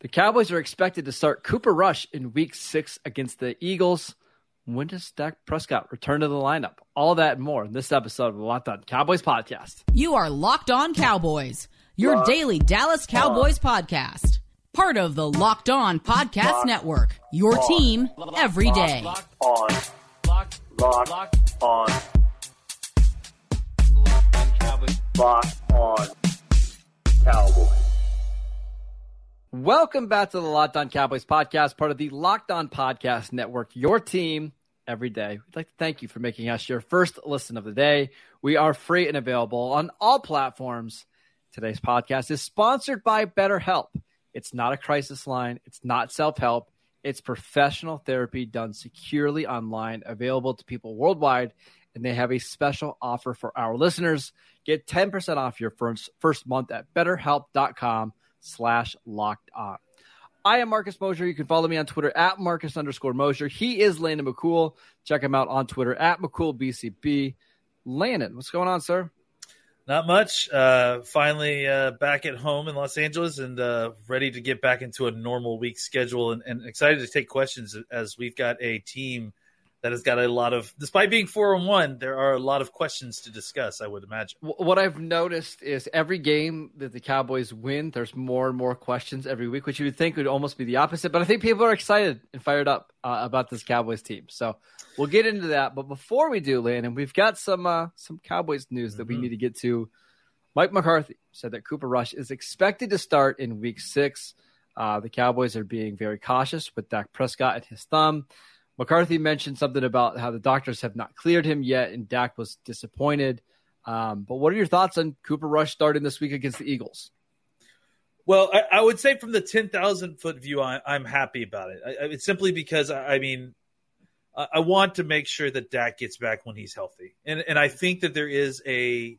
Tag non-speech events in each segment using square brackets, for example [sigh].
The Cowboys are expected to start Cooper Rush in week six against the Eagles. When does Dak Prescott return to the lineup? All that and more in this episode of the Locked On Cowboys podcast. You are Locked On Cowboys, your Locked daily Dallas Cowboys on. podcast. Part of the Locked On Podcast Locked Network, your on. team every day. Locked on. Locked, Locked, Locked on. Locked on Cowboys. Locked on Cowboys. Welcome back to the Locked On Cowboys podcast, part of the Locked On Podcast Network, your team every day. We'd like to thank you for making us your first listen of the day. We are free and available on all platforms. Today's podcast is sponsored by BetterHelp. It's not a crisis line, it's not self help, it's professional therapy done securely online, available to people worldwide. And they have a special offer for our listeners. Get 10% off your first, first month at betterhelp.com slash locked on. I am Marcus Mosher. You can follow me on Twitter at Marcus underscore Mosher. He is Landon McCool. Check him out on Twitter at McCoolBCB. Landon, what's going on, sir? Not much. Uh, finally uh, back at home in Los Angeles and uh, ready to get back into a normal week schedule and, and excited to take questions as we've got a team that has got a lot of, despite being four and one, there are a lot of questions to discuss. I would imagine. What I've noticed is every game that the Cowboys win, there's more and more questions every week, which you would think would almost be the opposite. But I think people are excited and fired up uh, about this Cowboys team. So we'll get into that. But before we do, Landon, we've got some uh, some Cowboys news mm-hmm. that we mm-hmm. need to get to. Mike McCarthy said that Cooper Rush is expected to start in Week Six. Uh, the Cowboys are being very cautious with Dak Prescott and his thumb. McCarthy mentioned something about how the doctors have not cleared him yet, and Dak was disappointed. Um, but what are your thoughts on Cooper Rush starting this week against the Eagles? Well, I, I would say from the 10,000 foot view, I, am happy about it. I, it's simply because, I, mean, I want to make sure that Dak gets back when he's healthy. And, and I think that there is a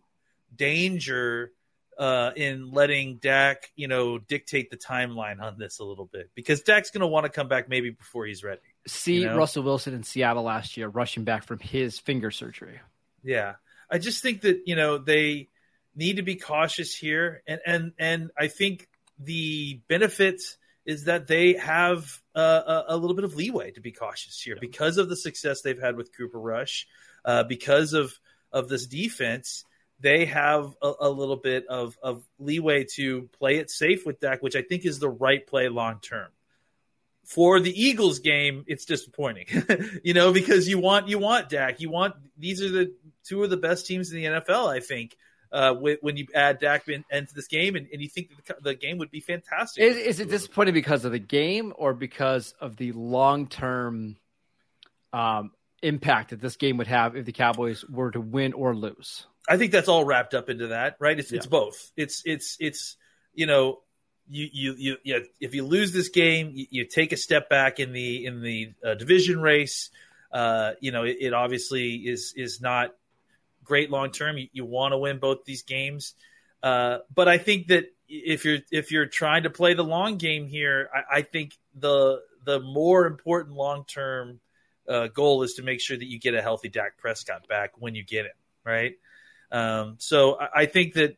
danger uh, in letting Dak, you know, dictate the timeline on this a little bit because Dak's going to want to come back maybe before he's ready see you know? Russell Wilson in Seattle last year rushing back from his finger surgery. Yeah. I just think that, you know, they need to be cautious here and and and I think the benefit is that they have a, a, little bit of leeway to be cautious here because of the success they've had with Cooper Rush, uh, because of of this defense. They have a, a, little bit of, of leeway to play it safe with Dak, which I think is the right play long term for the Eagles game, it's disappointing, [laughs] you know, because you want you want Dak, you want these are the two of the best teams in the NFL, I think. Uh, when you add Dak in, into this game, and, and you think the, the, game would be fantastic. Is, is, it disappointing because of the game or because of the long term um, impact that this game would have if the Cowboys were to win or lose? I think that's all wrapped up into that, right? It's yeah. it's both. It's it's it's you know you, you, you, if you lose this game, you, you take a step back in the in the uh, division race. Uh, you know, it, it, obviously is is not great long term. You, you want to win both these games, uh, but I think that if you're if you're trying to play the long game here, I, I think the the more important long term uh, goal is to make sure that you get a healthy Dak Prescott back when you get it right. Um, so I, I think that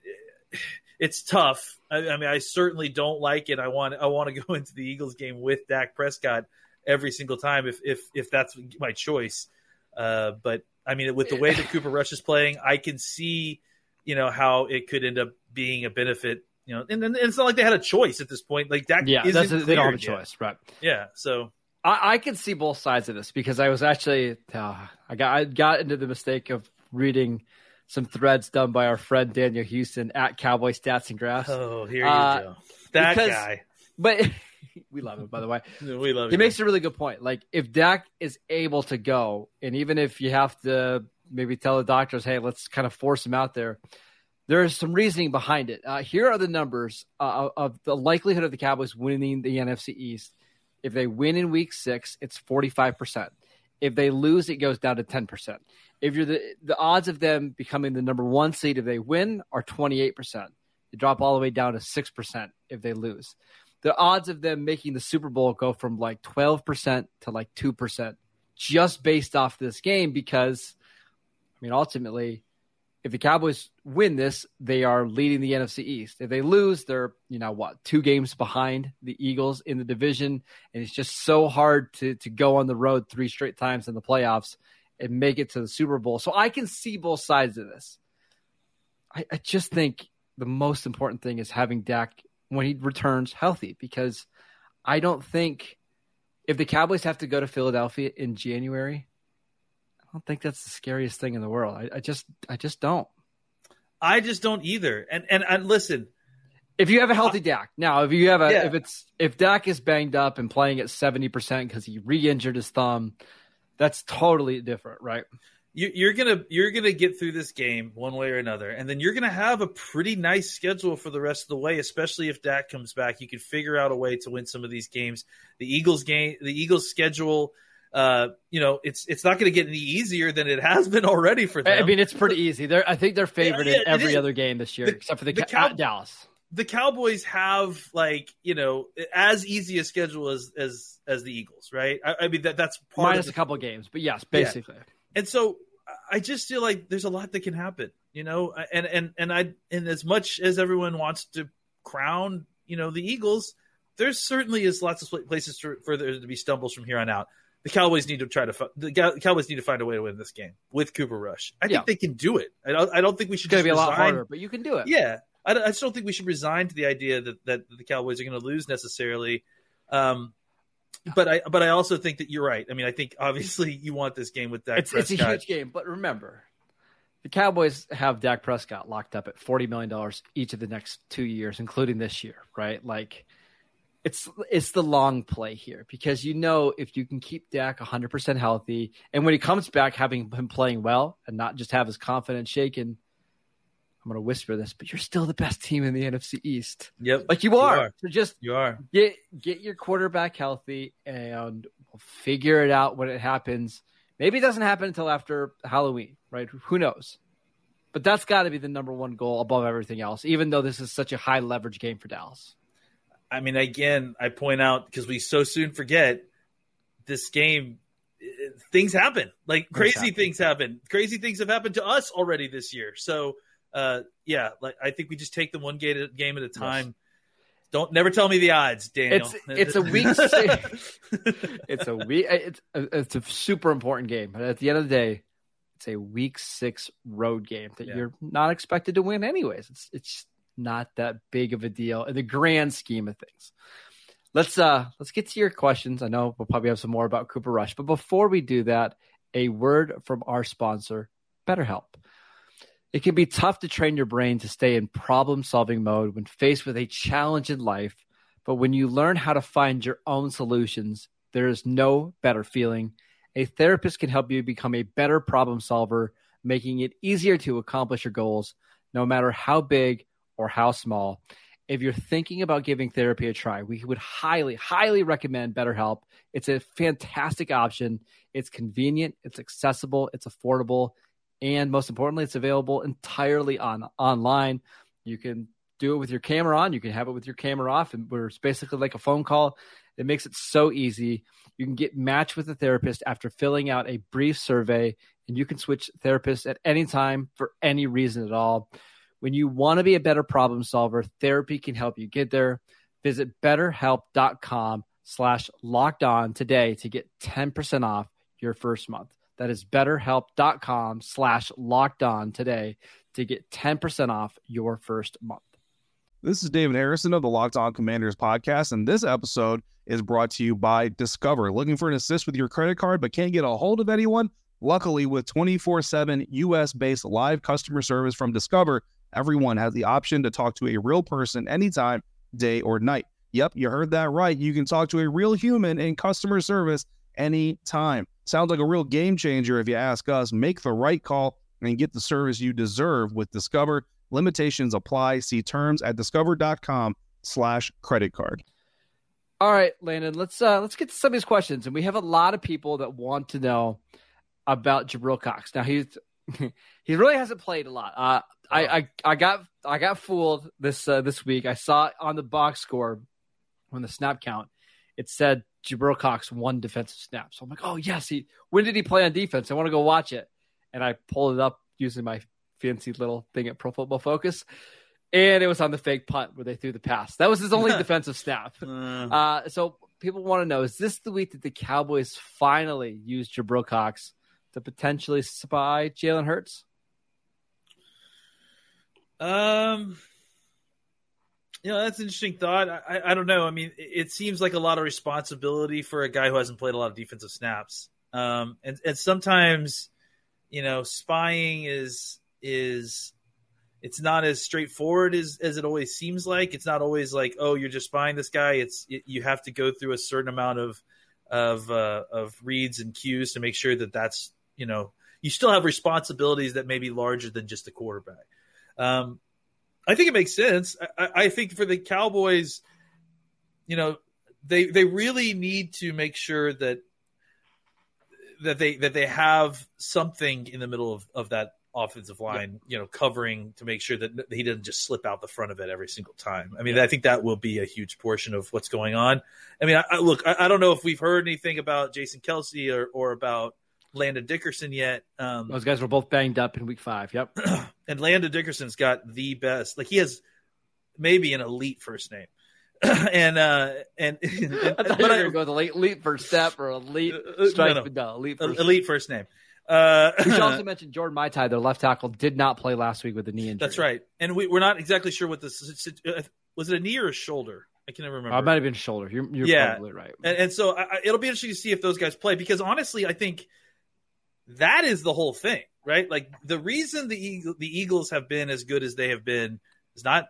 it's tough. I, I, mean, I certainly don't like it. I want I want to [laughs] go into the Eagles game with Dak Prescott every single time if if if that's my choice. Uh, but I mean, with the way that Cooper Rush is playing, I can see you know how it could end up being a benefit. You know, and, and it's not like they had a choice at this point. Like Dak, yeah, that's a, they don't have a choice, right? Yeah, so I, I, can see both sides of this because I was actually uh, I got I got into the mistake of reading some threads done by our friend Daniel Houston at Cowboy Stats and Graphs. Oh, here you uh, go. That because, guy. But [laughs] we love him, by the way. [laughs] we love him. He makes a really good point. Like, if Dak is able to go, and even if you have to maybe tell the doctors, hey, let's kind of force him out there, there is some reasoning behind it. Uh, here are the numbers uh, of the likelihood of the Cowboys winning the NFC East. If they win in week six, it's 45%. If they lose, it goes down to 10%. If you're the the odds of them becoming the number one seed if they win are 28%. They drop all the way down to 6% if they lose. The odds of them making the Super Bowl go from like 12% to like 2% just based off this game because I mean ultimately if the Cowboys win this, they are leading the NFC East. If they lose, they're, you know, what, two games behind the Eagles in the division. And it's just so hard to, to go on the road three straight times in the playoffs and make it to the Super Bowl. So I can see both sides of this. I, I just think the most important thing is having Dak when he returns healthy because I don't think if the Cowboys have to go to Philadelphia in January, don't think that's the scariest thing in the world. I, I just I just don't. I just don't either. And and, and listen, if you have a healthy Dak now, if you have a yeah. if it's if Dak is banged up and playing at seventy percent because he re-injured his thumb, that's totally different, right? You, you're gonna you're gonna get through this game one way or another, and then you're gonna have a pretty nice schedule for the rest of the way. Especially if Dak comes back, you can figure out a way to win some of these games. The Eagles game, the Eagles schedule uh, you know, it's it's not going to get any easier than it has been already for them. I mean, it's pretty easy. They're I think they're favored yeah, yeah, in every other game this year, the, except for the, the Cow- Dallas. The Cowboys have like you know as easy a schedule as as as the Eagles, right? I, I mean that that's part minus the, a couple games, but yes, basically. Yeah. And so I just feel like there's a lot that can happen, you know, and and and I and as much as everyone wants to crown, you know, the Eagles, there's certainly is lots of places for, for there to be stumbles from here on out the Cowboys need to try to the Cowboys need to find a way to win this game with Cooper Rush. I think yeah. they can do it. I don't, I don't think we should. It's going to be a lot harder, but you can do it. Yeah, I, I, just don't think we should resign to the idea that that the Cowboys are going to lose necessarily. Um, but I but I also think that you're right. I mean, I think obviously you want this game with Dak. It's, it's a huge game, but remember, the Cowboys have Dak Prescott locked up at forty million dollars each of the next two years, including this year. Right, like it's it's the long play here because you know if you can keep Dak 100% healthy and when he comes back having him playing well and not just have his confidence shaken I'm going to whisper this but you're still the best team in the NFC East. Yep. Like you are. You are. So just You are. Get get your quarterback healthy and we'll figure it out when it happens. Maybe it doesn't happen until after Halloween, right? Who knows? But that's got to be the number one goal above everything else even though this is such a high leverage game for Dallas. I mean, again, I point out because we so soon forget this game. Things happen, like crazy happen. things happen. Crazy things have happened to us already this year. So, uh, yeah, like I think we just take them one game, game at a time. Yes. Don't never tell me the odds, Daniel. It's, it's a week. [laughs] it's a week. It's a, it's a super important game, but at the end of the day, it's a week six road game that yeah. you're not expected to win anyways. It's it's not that big of a deal in the grand scheme of things. Let's uh let's get to your questions. I know we'll probably have some more about Cooper Rush, but before we do that, a word from our sponsor, BetterHelp. It can be tough to train your brain to stay in problem solving mode when faced with a challenge in life, but when you learn how to find your own solutions, there is no better feeling. A therapist can help you become a better problem solver, making it easier to accomplish your goals, no matter how big or how small. If you're thinking about giving therapy a try, we would highly, highly recommend BetterHelp. It's a fantastic option. It's convenient, it's accessible, it's affordable, and most importantly, it's available entirely on online. You can do it with your camera on, you can have it with your camera off, and it's basically like a phone call. It makes it so easy. You can get matched with a therapist after filling out a brief survey, and you can switch therapists at any time for any reason at all. When you want to be a better problem solver, therapy can help you get there. Visit betterhelp.com slash locked on today to get 10% off your first month. That is betterhelp.com slash locked on today to get 10% off your first month. This is David Harrison of the Locked On Commanders podcast, and this episode is brought to you by Discover. Looking for an assist with your credit card but can't get a hold of anyone? Luckily, with 24 7 US based live customer service from Discover, Everyone has the option to talk to a real person anytime, day or night. Yep, you heard that right. You can talk to a real human in customer service anytime. Sounds like a real game changer if you ask us. Make the right call and get the service you deserve with Discover. Limitations apply. See terms at discover.com slash credit card. All right, Landon, let's uh let's get to some of these questions. And we have a lot of people that want to know about Jabril Cox. Now he's [laughs] he really hasn't played a lot. Uh I I, I got I got fooled this uh, this week. I saw on the box score on the snap count, it said Jabril Cox one defensive snap. So I'm like, oh yes, he when did he play on defense? I want to go watch it. And I pulled it up using my fancy little thing at Pro Football Focus and it was on the fake punt where they threw the pass. That was his only [laughs] defensive snap. Uh, so people want to know: Is this the week that the Cowboys finally used Jabril Cox to potentially spy Jalen Hurts? Um, you know, that's an interesting thought. I, I don't know. I mean, it seems like a lot of responsibility for a guy who hasn't played a lot of defensive snaps. Um, and and sometimes, you know, spying is is it's not as straightforward as, as it always seems like. It's not always like, oh, you're just spying this guy. It's it, you have to go through a certain amount of of uh, of reads and cues to make sure that that's you know you still have responsibilities that may be larger than just a quarterback. Um, I think it makes sense. I, I think for the Cowboys, you know, they they really need to make sure that that they that they have something in the middle of, of that offensive line, you know, covering to make sure that he doesn't just slip out the front of it every single time. I mean, I think that will be a huge portion of what's going on. I mean, I, I look, I, I, don't know if we've heard anything about Jason Kelce or, or about Landon Dickerson yet. Um, Those guys were both banged up in week five. Yep. [clears throat] and Landon Dickerson's got the best, like he has maybe an elite first name. [clears throat] and uh and, [laughs] and I thought but you were I, go with elite, elite first step or elite uh, strike, no, no. no elite first elite first name. Uh, we should also [laughs] mention Jordan Mailata, their left tackle, did not play last week with a knee injury. That's right, and we, are not exactly sure what this uh, was. It a knee or a shoulder? I can never remember. Uh, it might have been shoulder. You're, you're yeah. probably right. And, and so I, it'll be interesting to see if those guys play because honestly, I think that is the whole thing, right? Like the reason the Eagle, the Eagles have been as good as they have been is not,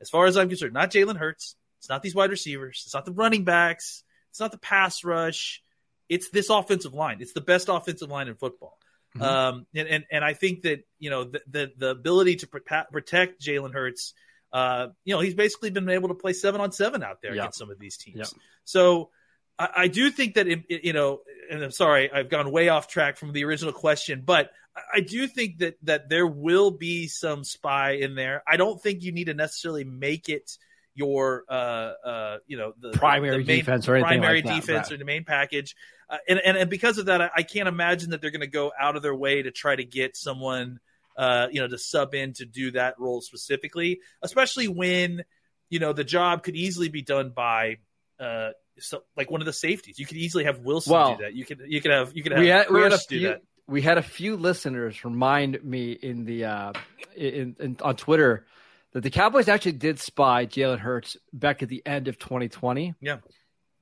as far as I'm concerned, not Jalen Hurts. It's not these wide receivers. It's not the running backs. It's not the pass rush it's this offensive line. It's the best offensive line in football. Mm-hmm. Um, and, and, and I think that, you know, the, the, the ability to protect Jalen Hurts, uh, you know, he's basically been able to play seven on seven out there against some of these teams. So I, I, do think that, it, it, you know, and I'm sorry, I've gone way off track from the original question, but I do think that, that there will be some spy in there. I don't think you need to necessarily make it your uh, uh, you know the primary the main, defense or primary like defense right. or the main package, uh, and, and and because of that, I, I can't imagine that they're going to go out of their way to try to get someone uh, you know to sub in to do that role specifically, especially when you know the job could easily be done by. Uh, so, like one of the safeties, you could easily have Wilson well, do that. You could, you could have, you could have. We had, we had a few, we had a few listeners remind me in the uh, in, in on Twitter that the Cowboys actually did spy Jalen Hurts back at the end of 2020. Yeah.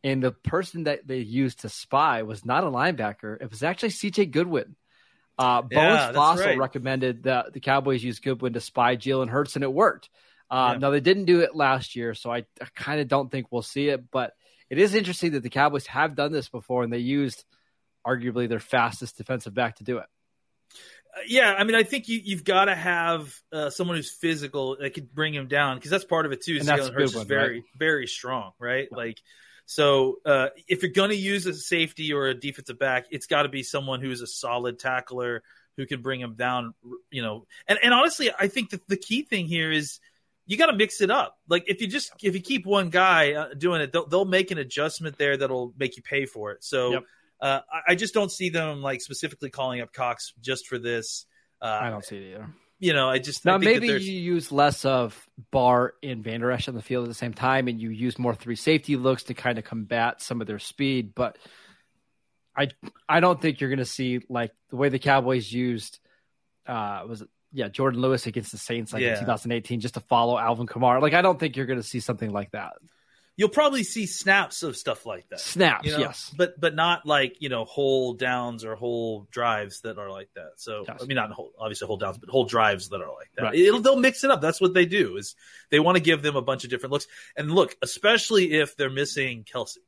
And the person that they used to spy was not a linebacker. It was actually CJ Goodwin. Uh, yeah, Bones Fossil right. recommended that the Cowboys use Goodwin to spy Jalen Hurts, and it worked. Uh, yeah. Now, they didn't do it last year, so I, I kind of don't think we'll see it. But it is interesting that the Cowboys have done this before, and they used arguably their fastest defensive back to do it yeah, I mean, I think you, you've got to have uh, someone who's physical that could bring him down because that's part of it too. Jalen Hurts is very, right? very strong, right? Yeah. Like, so uh, if you're going to use a safety or a defensive back, it's got to be someone who's a solid tackler who can bring him down. You know, and and honestly, I think that the key thing here is you got to mix it up. Like if you just if you keep one guy uh, doing it, they'll, they'll, make an adjustment there that'll make you pay for it. So. Yep uh, I just don't see them like specifically calling up Cox just for this. Uh, I don't see it either. You know, I just now maybe you use less of Barr and Vander Esch on the field at the same time, and you use more three safety looks to kind of combat some of their speed. But I I don't think you're going to see like the way the Cowboys used uh was it yeah Jourdan Lewis against the Saints like yeah. in 2018 just to follow Alvin Kamara. Like I don't think you're going to see something like that you'll probably see snaps of stuff like that. Snaps, you know? yes, but but not like you know whole downs or whole drives that are like that. So yes. I mean, not whole, obviously whole downs, but whole drives that are like that. Right. It'll, they'll mix it up. That's what they do. Is they want to give them a bunch of different looks. And look, especially if they're missing Kelce.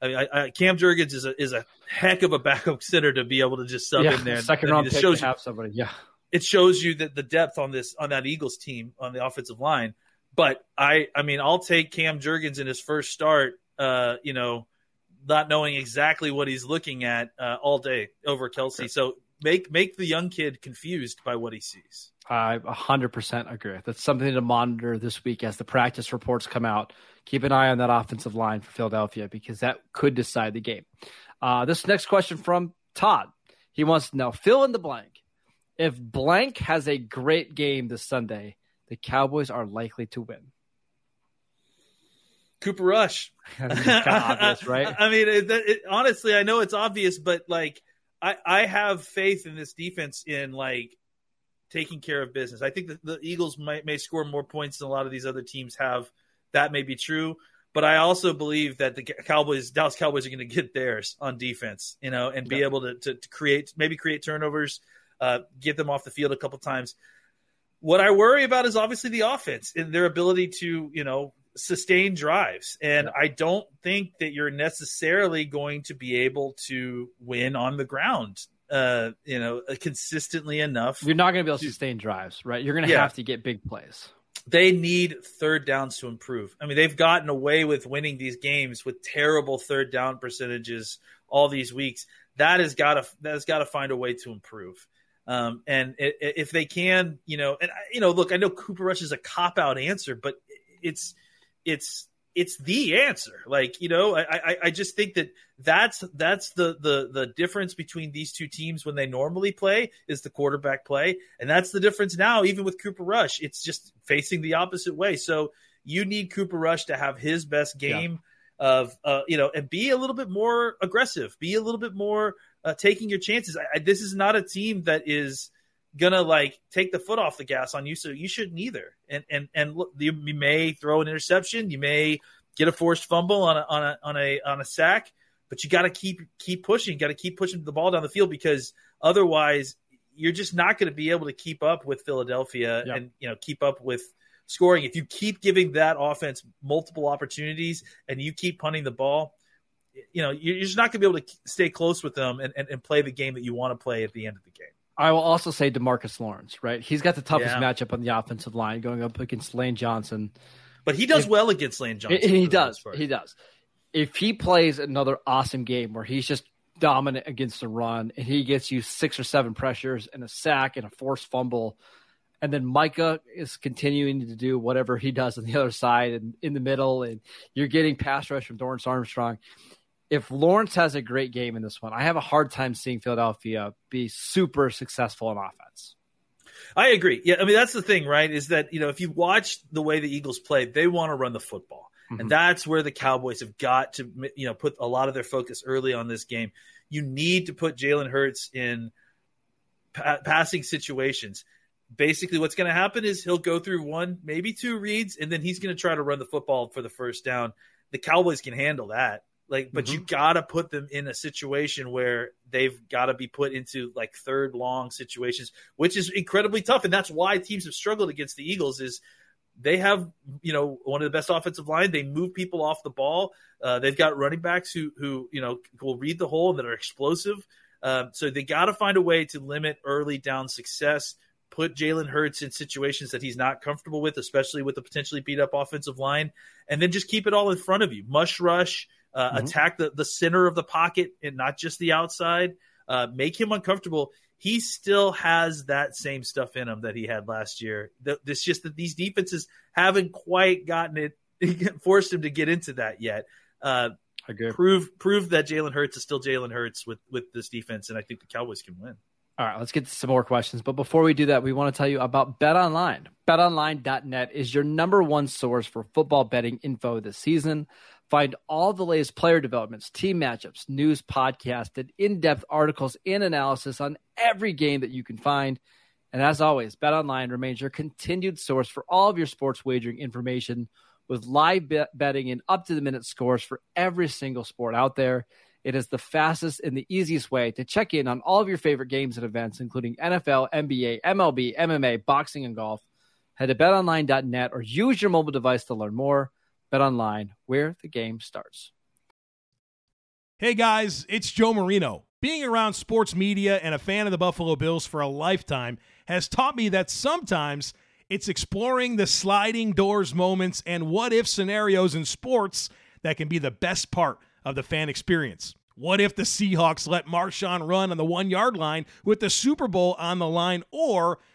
I mean, I, I, Cam Jurgens is a is a heck of a backup center to be able to just sub yeah, in there. Second I mean, round pick shows to have somebody. Yeah, it shows you that the depth on this on that Eagles team on the offensive line but I, I mean, I'll take Cam Jurgens in his first start uh, you know, not knowing exactly what he's looking at uh, all day over Kelce. So make make the young kid confused by what he sees. I 100% agree. That's something to monitor this week as the practice reports come out. Keep an eye on that offensive line for Philadelphia because that could decide the game. Uh, this next question from Todd. He wants to know fill in the blank. If blank has a great game this Sunday, the Cowboys are likely to win. Cooper Rush. [laughs] obvious, [laughs] right? I mean, it, it, honestly, I know it's obvious, but like, I, I have faith in this defense in like taking care of business. I think that the Eagles might may score more points than a lot of these other teams have. That may be true, but I also believe that the Cowboys, Dallas Cowboys, are going to get theirs on defense, you know, and be yeah. able to, to, to create maybe create turnovers, uh, get them off the field a couple times. What I worry about is obviously the offense and their ability to, you know, sustain drives. And I don't think that you're necessarily going to be able to win on the ground. Uh, you know, consistently enough. You're not going to be able to sustain drives, right? You're going to yeah. have to get big plays. They need third downs to improve. I mean, they've gotten away with winning these games with terrible third down percentages all these weeks. That has got to that has got to find a way to improve. Um, and if they can, you know, and you know, look, I know Cooper Rush is a cop out answer, but it's it's it's the answer. Like you know, I, I, I just think that that's that's the the the difference between these two teams when they normally play is the quarterback play, and that's the difference now. Even with Cooper Rush, it's just facing the opposite way. So you need Cooper Rush to have his best game yeah. of uh, you know, and be a little bit more aggressive, be a little bit more uh, taking your chances. I, I, this is not a team that is gonna like take the foot off the gas on you, so you shouldn't either. And and and look, you, you may throw an interception, you may get a forced fumble on a on a on a on a sack, but you got to keep keep pushing, got to keep pushing the ball down the field because otherwise you're just not going to be able to keep up with Philadelphia and you know keep up with scoring. If you keep giving that offense multiple opportunities and you keep punting the ball, you know you're just not going to be able to stay close with them and, and, and play the game that you want to play at the end of the game. I will also say Demarcus Lawrence, right? He's got the toughest yeah. matchup on the offensive line going up against Lane Johnson. But he does if, well against Lane Johnson. He does. He does. If he plays another awesome game where he's just dominant against the run and he gets you six or seven pressures and a sack and a forced fumble, and then Micah is continuing to do whatever he does on the other side and in the middle, and you're getting pass rush from Dorance Armstrong if Lawrence has a great game in this one, I have a hard time seeing Philadelphia be super successful in offense. I agree. Yeah, I mean that's the thing, right? Is that you know if you watch the way the Eagles play, they want to run the football, mm-hmm. and that's where the Cowboys have got to you know put a lot of their focus early on this game. You need to put Jalen Hurts in pa- passing situations. Basically, what's going to happen is he'll go through one, maybe two reads, and then he's going to try to run the football for the first down. The Cowboys can handle that. Like, but mm-hmm. you got to put them in a situation where they've got to be put into like third long situations, which is incredibly tough. And that's why teams have struggled against the Eagles is they have, you know, one of the best offensive line. They move people off the ball. Uh, they've got running backs who, who, you know, will read the hole and that are explosive. Uh, so they got to find a way to limit early down success, put Jalen Hurts in situations that he's not comfortable with, especially with the potentially beat up offensive line, and then just keep it all in front of you. Mush rush, uh, mm-hmm. attack the, the center of the pocket and not just the outside, uh, make him uncomfortable. He still has that same stuff in him that he had last year. It's just that these defenses haven't quite gotten it, [laughs] forced him to get into that yet. Uh, prove prove that Jalen Hurts is still Jalen Hurts with with this defense, and I think the Cowboys can win. All right, let's get to some more questions. But before we do that, we want to tell you about Bet Online. BetOnline.net is your number one source for football betting info this season. Find all the latest player developments, team matchups, news, podcasts, and in depth articles and analysis on every game that you can find. And as always, BetOnline remains your continued source for all of your sports wagering information with live bet- betting and up to the minute scores for every single sport out there. It is the fastest and the easiest way to check in on all of your favorite games and events, including NFL, NBA, MLB, MMA, boxing, and golf. Head to betonline.net or use your mobile device to learn more. Bet online, where the game starts. Hey guys, it's Joe Marino. Being around sports media and a fan of the Buffalo Bills for a lifetime has taught me that sometimes it's exploring the sliding doors moments and what if scenarios in sports that can be the best part of the fan experience. What if the Seahawks let Marshawn run on the one yard line with the Super Bowl on the line? Or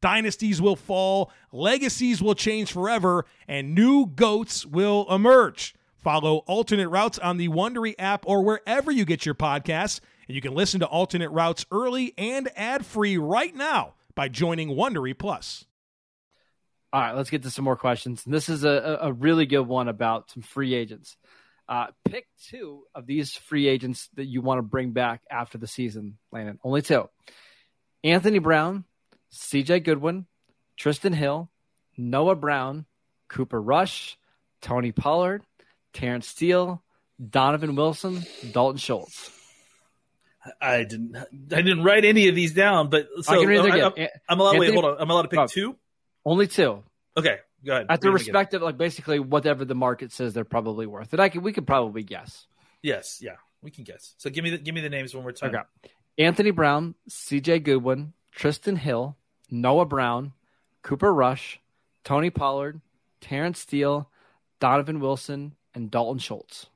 dynasties will fall, legacies will change forever, and new goats will emerge. Follow Alternate Routes on the Wondery app or wherever you get your podcasts, and you can listen to Alternate Routes early and ad-free right now by joining Wondery Plus. All right, let's get to some more questions. This is a, a really good one about some free agents. Uh, pick two of these free agents that you want to bring back after the season, Landon. Only two Anthony Brown, CJ Goodwin, Trysten Hill, Noah Brown, Cooper Rush, Tony Pollard, Terence Steele, Donovan Wilson, Dalton Schultz. I didn't. I didn't write any of these down, but so I can read I, again. am allowed. wait, Anthony- hold on. I'm allowed to pick Oh. two. Only two. Okay, go ahead. At the again. respective, like basically whatever the market says they're probably worth. And I can we could probably guess. Yes, yeah, we can guess. So give me the give me the names one more time. Okay. Anthony Brown, CJ Goodwin, Trysten Hill, Noah Brown, Cooper Rush, Tony Pollard, Terence Steele, Donovan Wilson, and Dalton Schultz.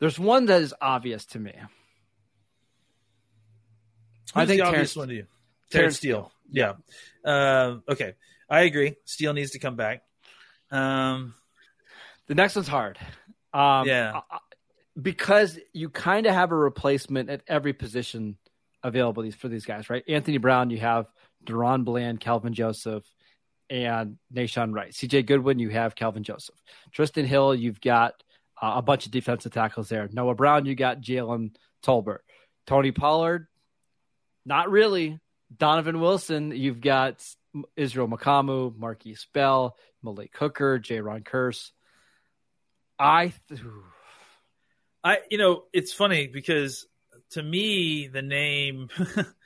There's one that is obvious to me. I think the obvious Terence- one to you. Terence Terence Steele. Yeah. Um, okay, I agree. Steele needs to come back. Um, The next one's hard. Um, Yeah. Because you kind of have a replacement at every position available these for these guys, right? Anthony Brown, you have DaRon Bland, Calvin Joseph, and Nahshon Wright. CJ Goodwin, you have Calvin Joseph. Trysten Hill, you've got uh, a bunch of defensive tackles there. Noah Brown, you got Jalen Tolbert. Tony Pollard, not really. Donovan Wilson, you've got Israel Mukuamu, Markquese Bell, Malik Hooker, Jayron Kearse. I th- I you know it's funny because to me the name,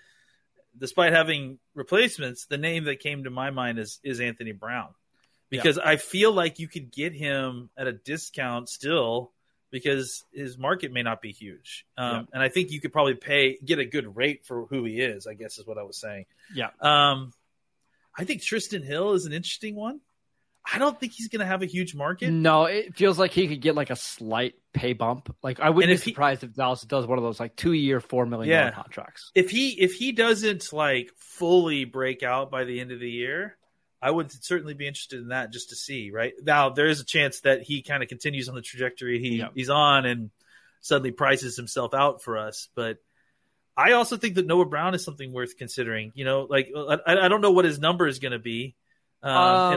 [laughs] despite having replacements, the name that came to my mind is is Anthony Brown because I feel like you could get him at a discount still because his market may not be huge, um, Yeah. and I think you could probably pay get a good rate for who he is. I guess is what I was saying. yeah. Um, I think Trysten Hill is an interesting one. I don't think he's going to have a huge market. No, it feels like he could get like a slight pay bump. Like I wouldn't be if he- surprised if Dallas does one of those like two year, four million dollar Yeah. contracts. if he if he doesn't like fully break out by the end of the year, I would certainly be interested in that just to see. Right now, there is a chance that he kind of continues on the trajectory he Yeah. he's on and suddenly prices himself out for us. But I also think that Noah Brown is something worth considering. You know, like I, I don't know what his number is going to be. Um,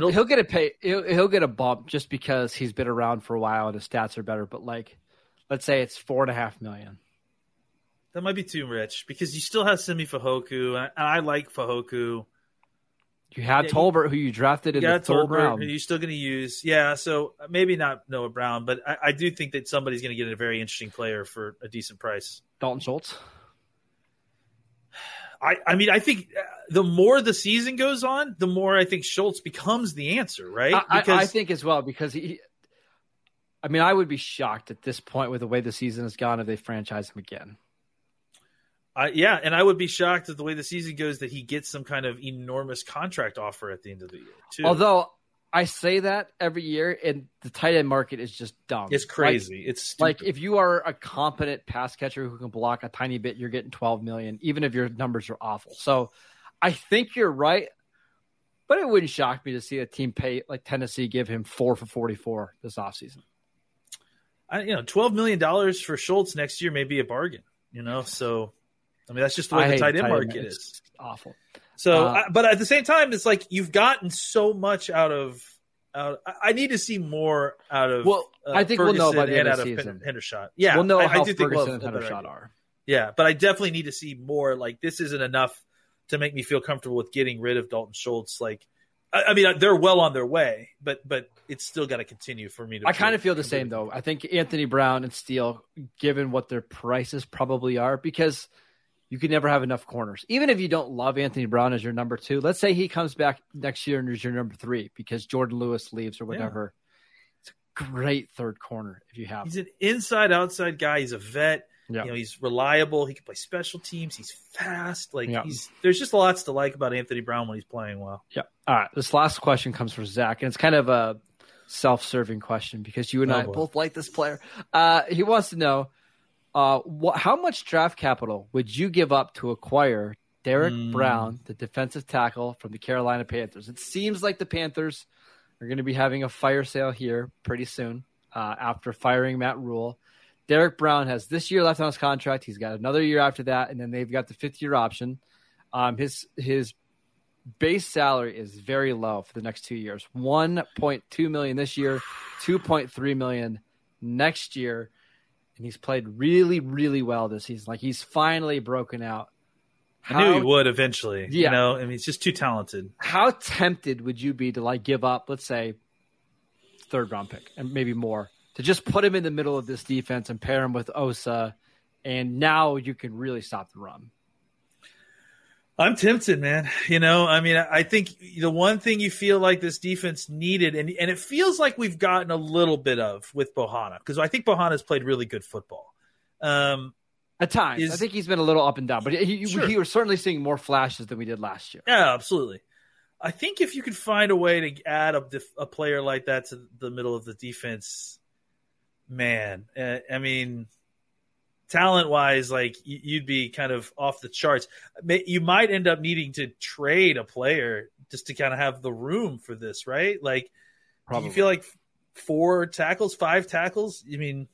Um, he'll get a pay. He'll, he'll get a bump just because he's been around for a while and his stats are better. But like, let's say it's four and a half million. that might be too rich because you still have Simi Fehoko, and I, and I like Fehoko. You had Yeah, Tolbert, who you drafted in yeah, the third Tolbert, round. you're still going to use. Yeah, so maybe not Noah Brown, but I, I do think that somebody's going to get a very interesting player for a decent price. Dalton Schultz. I, I mean, I think uh, the more the season goes on, the more I think Schultz becomes the answer, right? I, I, I think as well because he. I mean, I would be shocked at this point with the way the season has gone if they franchise him again. I, yeah, and I would be shocked at the way the season goes that he gets some kind of enormous contract offer at the end of the year, too. Although I say that every year, and the tight end market is just dumb. it's Like- crazy. it's stupid. Like if you are a competent pass catcher who can block a tiny bit, you're getting 12 million, even if your numbers are awful. So I think you're right, but it wouldn't shock me to see a team pay like Tennessee give him four for 44 this offseason. I, you know, twelve million dollars for Schultz next year may be a bargain. You know, so I mean that's just the way I the tight end market It's is. awful. So, Uh, I, but at the same time, it's like you've gotten so much out of. Out, I- need to see more out of. Well, uh, I think we'll know by Ferguson the end of the season. Hen- Hendershot. Yeah, we'll know I, how I do think we'll Ferguson and Hendershot are. Yeah, but I definitely need to see more. Like this isn't enough to make me feel comfortable with getting rid of Dalton Schultz. Like I, I mean, they're well on their way, but but it's still got to continue for me to. I kind of feel the same though. I think Anthony Brown and Steele, given what their prices probably are, because you can never have enough corners. Even if you don't love Anthony Brown as your number two, let's say he comes back next year and is your number three because Jourdan Lewis leaves or whatever. Yeah. It's a great third corner if you have. He's an inside outside guy. He's a vet. Yeah. You know, he's reliable. He can play special teams. He's fast. Like yeah. he's there's just lots to like about Anthony Brown when he's playing well. Yeah. All right. This last question comes from Zach, and it's kind of a self-serving question because you and oh, I boy. both like this player. Uh, he wants to know uh, wh- how much draft capital would you give up to acquire Derrick mm. Brown, the defensive tackle from the Carolina Panthers? It seems like the Panthers are going to be having a fire sale here pretty soon uh, after firing Matt Rhule. Derrick Brown has this year left on his contract. He's got another year after that, and then they've got the fifth year option. Um, his his base salary is very low for the next two years. One point two million this year, two point three million next year, and he's played really, really well this season. Like he's finally broken out. How, I knew he would eventually. Yeah. You know, I mean, he's just too talented. How tempted would you be to like give up, let's say, third round pick and maybe more to just put him in the middle of this defense and pair him with Osa, and now you can really stop the run. I'm tempted, man. You know, I mean, I think the one thing you feel like this defense needed, and and it feels like we've gotten a little bit of with Bohanna, because I think Bohanna's played really good football. Um, At times, is, I think he's been a little up and down, but he, sure. he was certainly seeing more flashes than we did last year. Yeah, absolutely. I think if you could find a way to add a, a player like that to the middle of the defense, man, uh, I mean, talent wise, like you'd be kind of off the charts. You might end up needing to trade a player just to kind of have the room for this, right? Like, Probably. do you feel like four tackles, five tackles? You mean?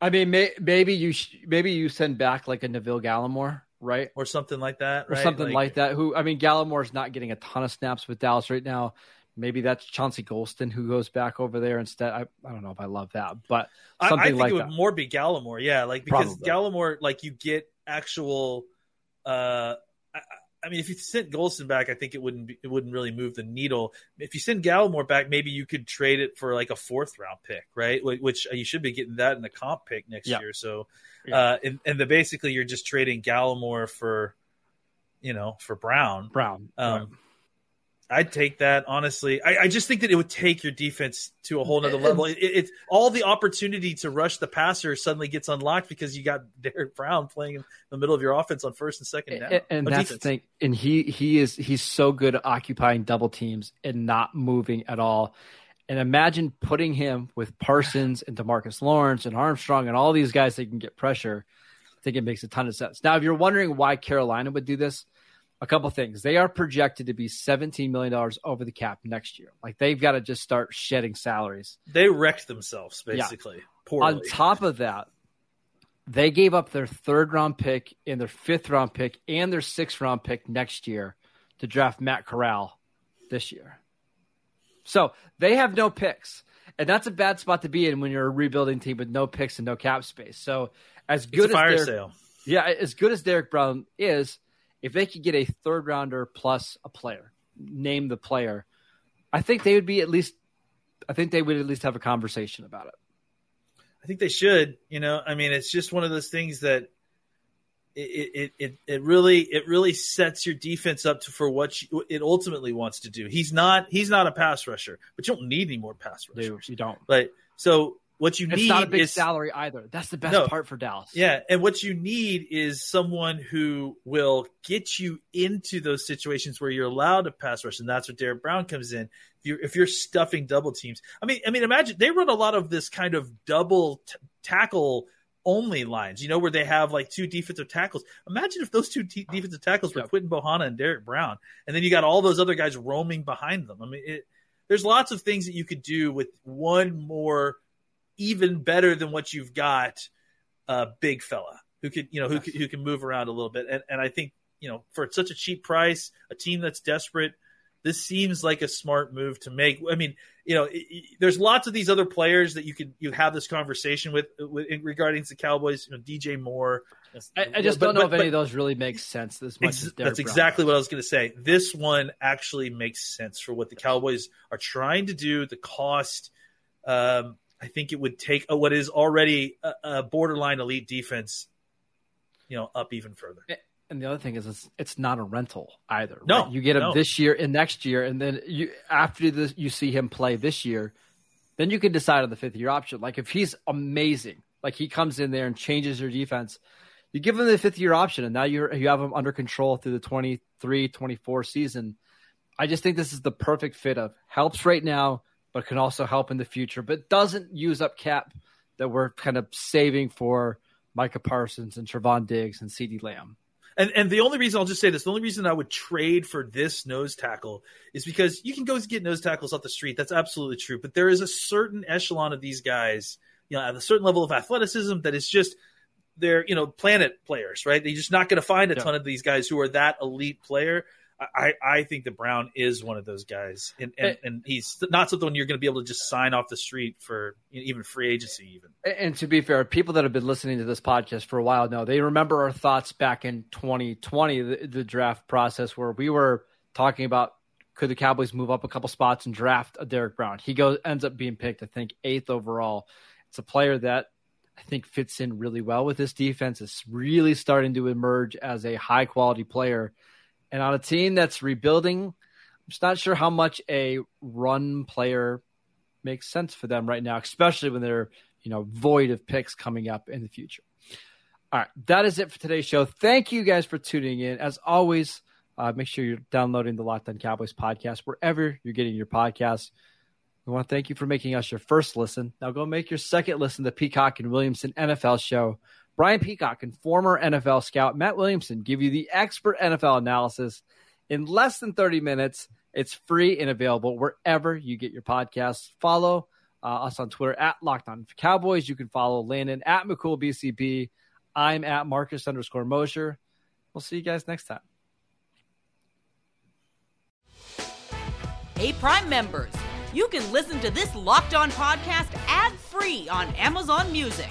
I mean, may, maybe you sh- maybe you send back like a Neville Gallimore, right, or something like that, right? or something like, like that. Who I mean, Gallimore's not getting a ton of snaps with Dallas right now maybe that's Chauncey Golston who goes back over there instead. I, I don't know if I love that, but something I, I think like it would more be Gallimore, yeah, like because Probably. Gallimore, like you get actual. uh I, I mean, if you sent Golston back, I think it wouldn't be, it wouldn't really move the needle. If you send Gallimore back, maybe you could trade it for like a fourth round pick, right? Which you should be getting that in the comp pick next yeah. year. So, yeah. uh, and, and the basically you're just trading Gallimore for, you know, for Brown. Brown. Um, right. I'd take that honestly. I, I, just think that it would take your defense to a whole nother level. It, it's all the opportunity to rush the passer suddenly gets unlocked because you got [laughs] Derrick Brown playing in the middle of your offense on first and second down. And, and that's defense. the thing. And he he is he's so good at occupying double teams and not moving at all. And imagine putting him with Parsons and Demarcus Lawrence and Armstrong and all these guys that can get pressure. I think it makes a ton of sense. Now, if you're wondering why Carolina would do this, a couple things. They are projected to be $17 million over the cap next year. Like they've got to just start shedding salaries. They wrecked themselves, basically. Yeah. On top of that, they gave up their third round pick and their fifth round pick and their sixth round pick next year to draft Matt Corral this year. So they have no picks. And that's a bad spot to be in when you're a rebuilding team with no picks and no cap space. So as good as Derrick, sale. Yeah, as good as Derrick Brown is, if they could get a third rounder plus a player, name the player, I think they would be at least. I think they would at least have a conversation about it. I think they should. You know, I mean, it's just one of those things that it it it, it really it really sets your defense up to, for what you, it ultimately wants to do. He's not he's not a pass rusher, but you don't need any more pass rushers. you don't. Like so, what you it's need not a big is, salary either. That's the best no, part for Dallas. Yeah, and what you need is someone who will get you into those situations where you're allowed to pass rush, and that's where Derrick Brown comes in. If you're if you're stuffing double teams, I mean, I mean, imagine they run a lot of this kind of double t- tackle only lines, you know, where they have like two defensive tackles. Imagine if those two t- defensive tackles were. Quinton Bohanna and Derek Brown, and then you got all those other guys roaming behind them. I mean, it, there's lots of things that you could do with one more even better than what you've got, uh, big fella who could you know who who can move around a little bit. And and I think you know for such a cheap price, a team that's desperate, this seems like a smart move to make. I mean, you know, it, it, there's lots of these other players that you could you have this conversation with, with regarding the Cowboys. You know, DJ Moore, I, I just But- don't know but- if any of those really make sense this much. Ex- that's exactly what I was going to say. This one actually makes sense for what the Cowboys are trying to do. The cost, um, I think it would take what is already a, a borderline elite defense, you know, up even further. And the other thing is, it's, it's not a rental either. No, right? you get him no. this year and next year, and then you after this, you see him play this year, then you can decide on the fifth year option. Like if he's amazing, like he comes in there and changes your defense, you give him the fifth year option, and now you you have him under control through the 23-24 season. I just think this is the perfect fit of helps right now, but can also help in the future, but doesn't use up cap that we're kind of saving for Micah Parsons and Trevon Diggs and CeeDee Lamb. And and the only reason I'll just say this, the only reason I would trade for this nose tackle is because you can go get nose tackles off the street. That's absolutely true. But there is a certain echelon of these guys, you know, at a certain level of athleticism that is just they're you know planet players, right? You're just not going to find a Yeah. ton of these guys who are that elite player. I, I think that Brown is one of those guys, and and, and he's not something you're going to be able to just sign off the street for you know, even free agency, even. And to be fair, people that have been listening to this podcast for a while know they remember our thoughts back in 2020, the, the draft process, where we were talking about could the Cowboys move up a couple spots and draft a Derrick Brown. He goes ends up being picked, I think, eighth overall. It's a player that I think fits in really well with this defense. It's really starting to emerge as a high quality player. And on a team that's rebuilding, I'm just not sure how much a run player makes sense for them right now, especially when they're you know void of picks coming up in the future. All right, that is it for today's show. Thank you guys for tuning in. As always, uh, make sure you're downloading the Locked On Cowboys podcast wherever you're getting your podcast. We want to thank you for making us your first listen. Now go make your second listen to Peacock and Williamson NFL show. Brian Peacock and former NFL scout Matt Williamson give you the expert NFL analysis in less than 30 minutes. It's free and available wherever you get your podcasts. Follow uh, us on Twitter at Locked On Cowboys. You can follow Landon at McCoolBCB. I'm at Marcus underscore Mosher. We'll see you guys next time. Hey, Prime members, you can listen to this Locked On podcast ad free on Amazon Music.